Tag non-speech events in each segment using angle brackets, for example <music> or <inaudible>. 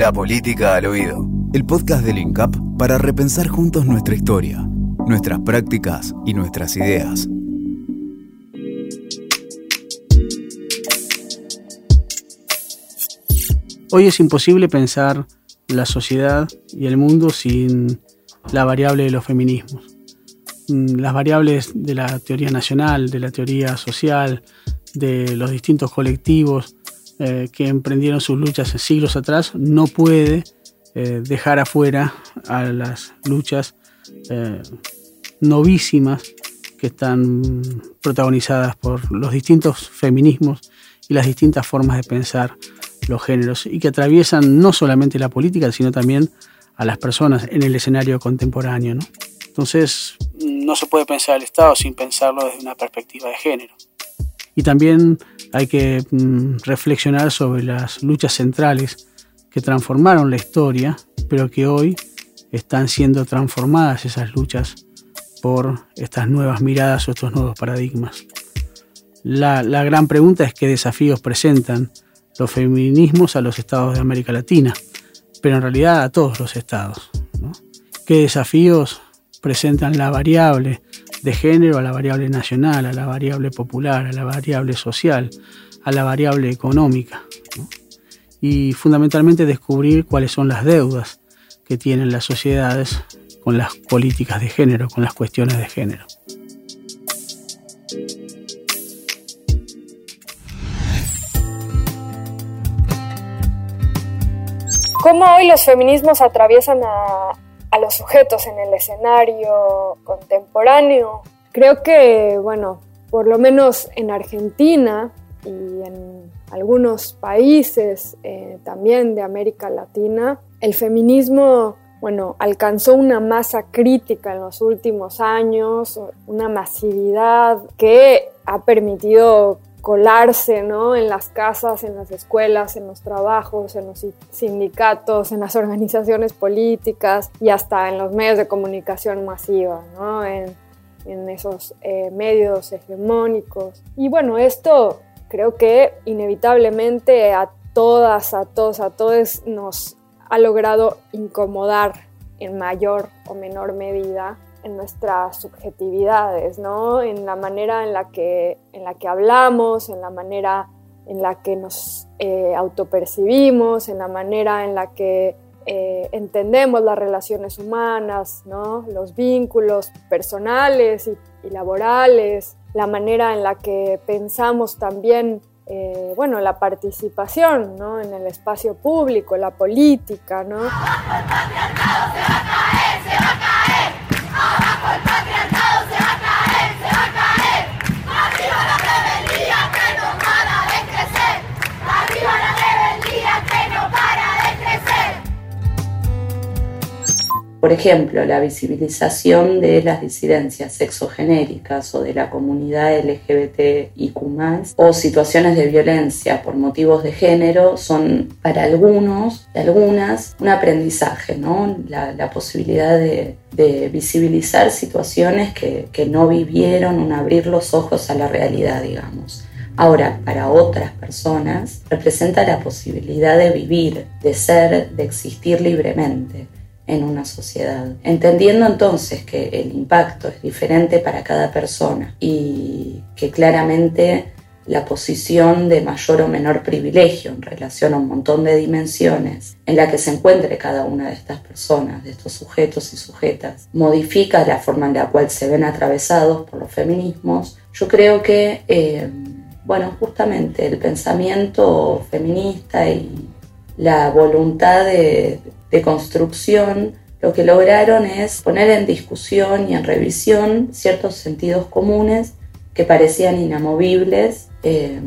La política al oído. El podcast del INCAP para repensar juntos nuestra historia, nuestras prácticas y nuestras ideas. Hoy es imposible pensar la sociedad y el mundo sin la variable de los feminismos. Mm, las variables de la teoría nacional, de la teoría social, de los distintos colectivos eh, que emprendieron sus luchas siglos atrás, no puede eh, dejar afuera a las luchas eh, novísimas que están protagonizadas por los distintos feminismos y las distintas formas de pensar los géneros y que atraviesan no solamente la política, sino también a las personas en el escenario contemporáneo. Entonces, no se puede pensar el Estado sin pensarlo desde una perspectiva de género. Y también hay que mm, reflexionar sobre las luchas centrales que transformaron la historia, pero que hoy están siendo transformadas esas luchas por estas nuevas miradas o estos nuevos paradigmas. La, gran pregunta es qué desafíos presentan los feminismos a los estados de América Latina, pero en realidad a todos los estados. ¿Qué desafíos presentan la variable de género a la variable nacional, a la variable popular, a la variable social, a la variable económica? Y fundamentalmente descubrir cuáles son las deudas que tienen las sociedades con las políticas de género, con las cuestiones de género. ¿Cómo hoy los feminismos atraviesan a, los sujetos en el escenario contemporáneo? Creo que, bueno, por lo menos en Argentina y en algunos países eh, también de América Latina, el feminismo, bueno, alcanzó una masa crítica en los últimos años, una masividad que ha permitido colarse ¿no? en las casas, en las escuelas, en los trabajos, en los sindicatos, en las <laughs> organizaciones políticas y hasta en los medios de comunicación masiva, ¿no? en, esos eh, medios hegemónicos. Y bueno, esto creo que inevitablemente a todas, a todos, a todos nos ha logrado incomodar en mayor o menor medida en nuestras subjetividades, ¿no? En la manera en la que, en la que hablamos, en la manera en la que nos eh, autopercibimos, en la manera en la que eh, entendemos las relaciones humanas, ¿no? los vínculos personales y, laborales, la manera en la que pensamos también eh, bueno, la participación ¿no? en el espacio público, la política. ¿no? Por ejemplo, la visibilización de las disidencias sexogenéricas o de la comunidad LGBTIQ o situaciones de violencia por motivos de género son para algunos, algunas, un aprendizaje, ¿no? La, posibilidad de, visibilizar situaciones que, que no vivieron, un abrir los ojos a la realidad, digamos. Ahora, para otras personas representa la posibilidad de vivir, de ser, de existir libremente en una sociedad. Entendiendo entonces que el impacto es diferente para cada persona y que claramente la posición de mayor o menor privilegio en relación a un montón de dimensiones en la que se encuentre cada una de estas personas, de estos sujetos y sujetas, modifica la forma en la cual se ven atravesados por los feminismos, yo creo que, eh, bueno, justamente el pensamiento feminista y la voluntad de, construcción, lo que lograron es poner en discusión y en revisión ciertos sentidos comunes que parecían inamovibles eh,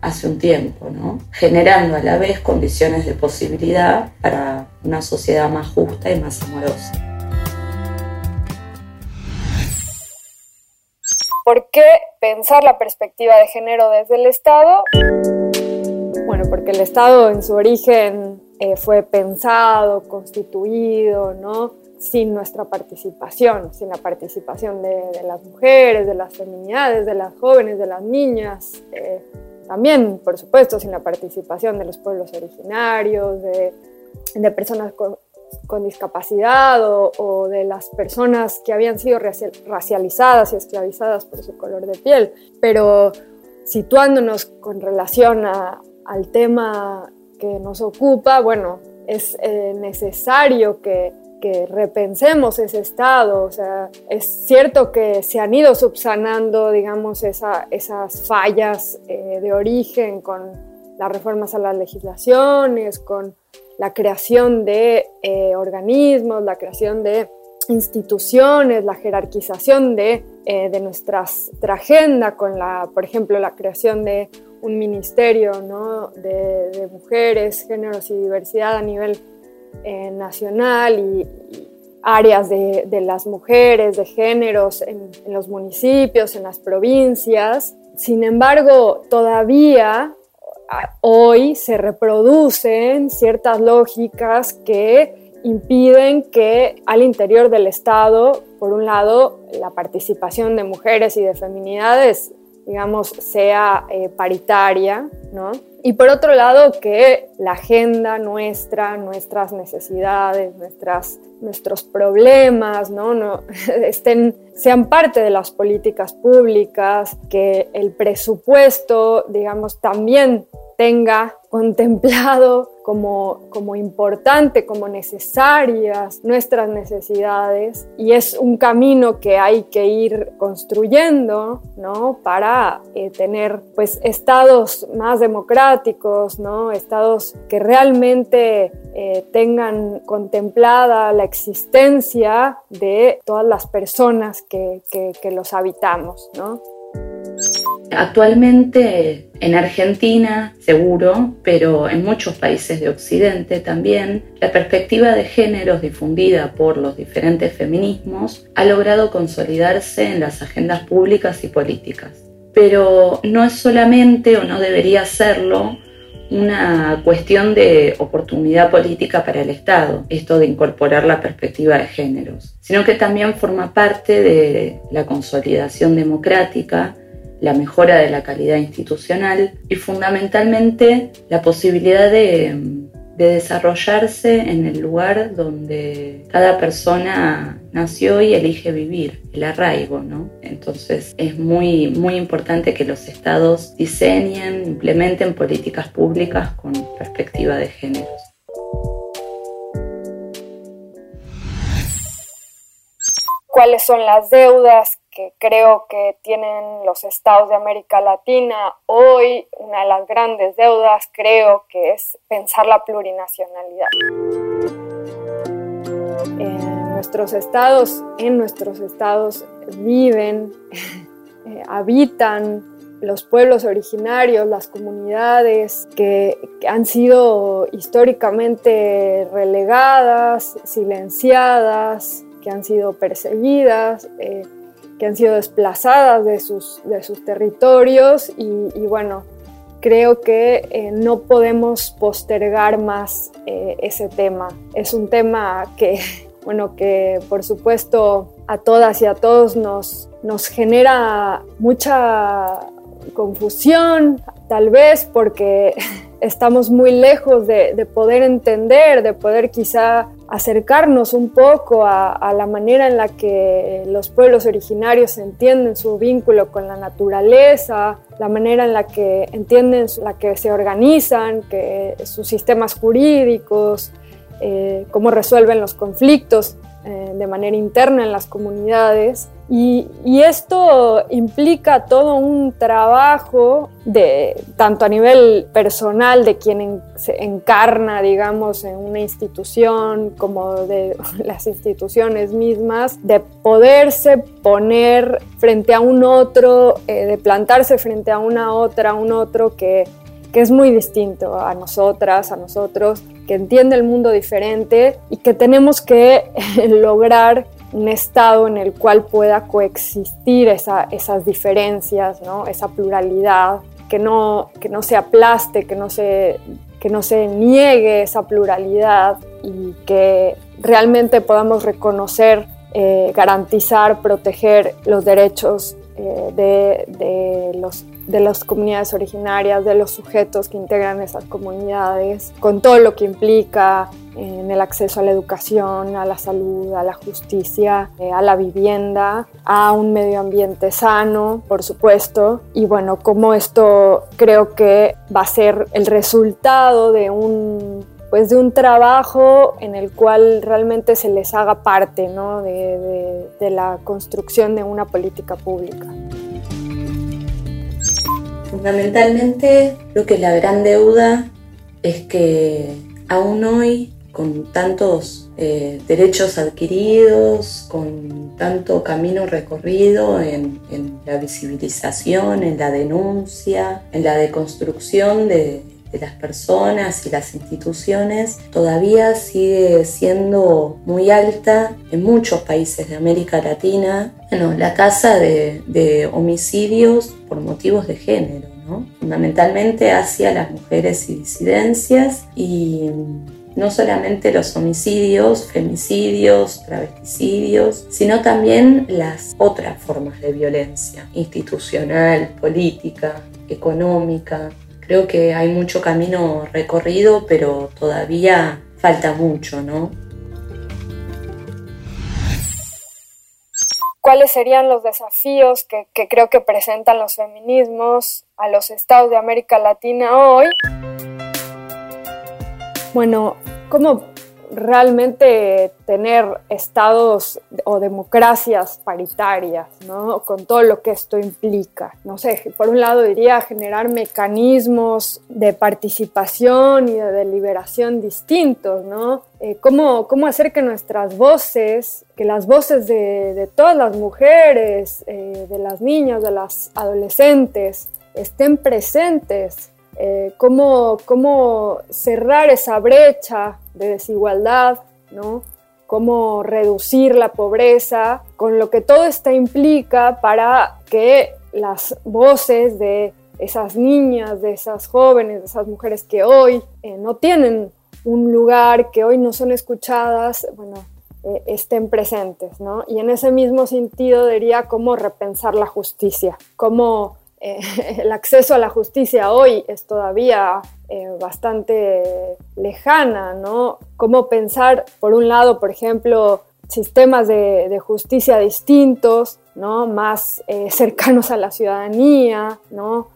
hace un tiempo, ¿no? generando a la vez condiciones de posibilidad para una sociedad más justa y más amorosa. ¿Por qué pensar la perspectiva de género desde el Estado? Bueno, porque el Estado en su origen eh, fue pensado, constituido, ¿no? Sin nuestra participación, sin la participación de, las mujeres, de las feminidades, de las jóvenes, de las niñas. Eh, también, por supuesto, sin la participación de los pueblos originarios, de de personas con, discapacidad o, de las personas que habían sido racializadas y esclavizadas por su color de piel. Pero situándonos con relación al tema que nos ocupa, bueno, es eh, necesario que, repensemos ese estado. O sea, es cierto que se han ido subsanando, digamos, esas fallas eh, de origen con las reformas a las legislaciones, con la creación de eh, organismos, la creación de instituciones, la jerarquización de, de nuestra agenda, con la, por ejemplo, la creación de un ministerio de, mujeres, géneros y diversidad a nivel eh, nacional y, áreas de, las mujeres, de géneros en, los municipios, en las provincias. Sin embargo, todavía hoy se reproducen ciertas lógicas que impiden que al interior del Estado, por un lado, la participación de mujeres y de feminidades digamos, sea eh, paritaria, ¿no? Y por otro lado, que la agenda nuestra, nuestras necesidades, nuestras, nuestros problemas, ¿no? no <laughs> estén, sean parte de las políticas públicas, que el presupuesto, digamos, también tenga <laughs> contemplado como, como importante, como necesarias nuestras necesidades y es un camino que hay que ir construyendo, ¿no? Para eh, tener pues estados más democráticos, ¿no? Estados que realmente eh, tengan contemplada la existencia de todas las personas que, que, que los habitamos, ¿no? Actualmente en Argentina, seguro, pero en muchos países de Occidente también, la perspectiva de géneros difundida por los diferentes feminismos ha logrado consolidarse en las agendas públicas y políticas. Pero no es solamente, o no debería serlo, una cuestión de oportunidad política para el Estado, esto de incorporar la perspectiva de géneros, sino que también forma parte de la consolidación democrática la mejora de la calidad institucional y fundamentalmente la posibilidad de, desarrollarse en el lugar donde cada persona nació y elige vivir, el arraigo, ¿no? Entonces es muy, muy importante que los estados diseñen, implementen políticas públicas con perspectiva de géneros. ¿Cuáles son las deudas que creo que tienen los estados de América Latina hoy, una de las grandes deudas creo que es pensar la plurinacionalidad. En nuestros estados, en nuestros estados viven, <laughs> eh, habitan los pueblos originarios, las comunidades que, han sido históricamente relegadas, silenciadas, que han sido perseguidas, eh, que han sido desplazadas de sus, de sus territorios y, bueno, creo que eh, no podemos postergar más eh, ese tema. Es un tema que, <laughs> bueno, que por supuesto a todas y a todos nos, nos genera mucha confusión, tal vez porque <laughs> estamos muy lejos de, poder entender, de poder quizá acercarnos un poco a, la manera en la que los pueblos originarios entienden su vínculo con la naturaleza, la manera en la que entienden, la que se organizan, que sus sistemas jurídicos, eh, cómo resuelven los conflictos eh, de manera interna en las comunidades. Y, esto implica todo un trabajo de tanto a nivel personal de quien se encarna, digamos, en una institución como de <laughs> las instituciones mismas, de poderse poner frente a un otro, eh, de plantarse frente a una otra, un otro que, es muy distinto a nosotras, a nosotros, que entiende el mundo diferente y que tenemos que <laughs> lograr un estado en el cual pueda coexistir esas diferencias, ¿no? esa pluralidad, que no, que no se aplaste, que no se, que no se niegue esa pluralidad y que realmente podamos reconocer, eh, garantizar, proteger los derechos eh, de, de los de las comunidades originarias, de los sujetos que integran esas comunidades, con todo lo que implica en el acceso a la educación, a la salud, a la justicia, eh, a la vivienda, a un medio ambiente sano, por supuesto. Y bueno, como esto creo que va a ser el resultado de un pues de un trabajo en el cual realmente se les haga parte ¿no? de la construcción de una política pública. Fundamentalmente creo que la gran deuda es que aún hoy con tantos eh, derechos adquiridos, con tanto camino recorrido en, la visibilización, en la denuncia, en la deconstrucción de, las personas y las instituciones todavía sigue siendo muy alta en muchos países de América Latina. Bueno, la tasa de homicidios por motivos de género, ¿no? fundamentalmente hacia las mujeres y disidencias y no solamente los homicidios, femicidios, travesticidios, sino también las otras formas de violencia, institucional, política, económica. Creo que hay mucho camino recorrido, pero todavía falta mucho, ¿no? ¿Cuáles serían los desafíos que, que creo que presentan los feminismos a los estados de América Latina hoy? Bueno, ¿cómo realmente tener estados o democracias paritarias, ¿no? Con todo lo que esto implica. No sé, por un lado diría generar mecanismos de participación y de deliberación distintos, ¿no? Eh, ¿cómo, ¿cómo, hacer que nuestras voces, que las voces de, todas las mujeres, eh, de las niñas, de las adolescentes, estén presentes eh, cómo, cómo, cerrar esa brecha de desigualdad, ¿no? cómo reducir la pobreza, con lo que todo esto implica para que las voces de esas niñas, de esas jóvenes, de esas mujeres que hoy eh, no tienen un lugar, que hoy no son escuchadas, bueno, eh, estén presentes, ¿no? Y en ese mismo sentido diría cómo repensar la justicia, cómo eh, <laughs> el acceso a la justicia hoy es todavía eh, bastante lejana, ¿no? Cómo pensar, por un lado, por ejemplo, sistemas de, justicia distintos, ¿no? Más eh, <laughs> cercanos a la ciudadanía, ¿no?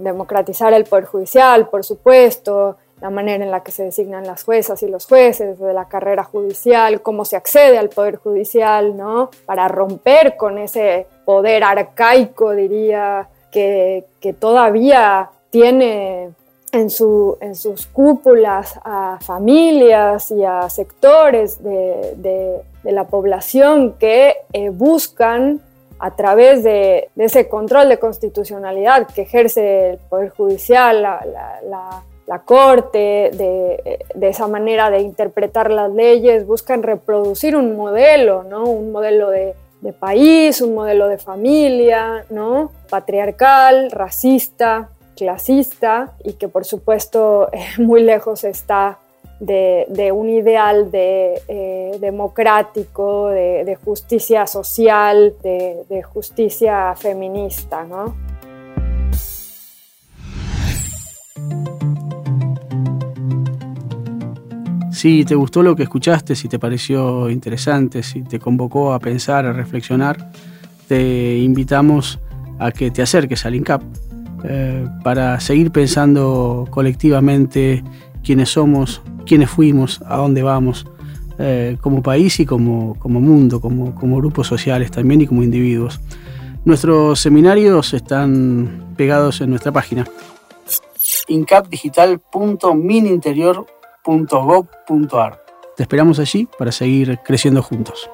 democratizar el poder judicial, por supuesto, la manera en la que se designan las juezas y los jueces de la carrera judicial, cómo se accede al poder judicial, ¿no? Para romper con ese poder arcaico, diría, que, todavía tiene en, su, en, sus cúpulas a familias y a sectores de, la población que eh, buscan a través de, ese control de constitucionalidad que ejerce el Poder Judicial, la, Corte, de, esa manera de interpretar las leyes, buscan reproducir un modelo, ¿no? un modelo de, de país, un modelo de familia, ¿no? Patriarcal, racista, clasista y que por supuesto <laughs> muy lejos está de, un ideal de, eh, democrático, de, justicia social, de, de justicia feminista, ¿no? Si te gustó lo que escuchaste, si te pareció interesante, si te convocó a pensar, a reflexionar, te invitamos a que te acerques al INCAP eh, para seguir pensando colectivamente quiénes somos, quiénes fuimos, a dónde vamos, eh, como país y como, mundo, como, como grupos sociales también y como individuos. Nuestros seminarios están pegados en nuestra página incapdigital.mininterior.com Te esperamos allí para seguir creciendo juntos.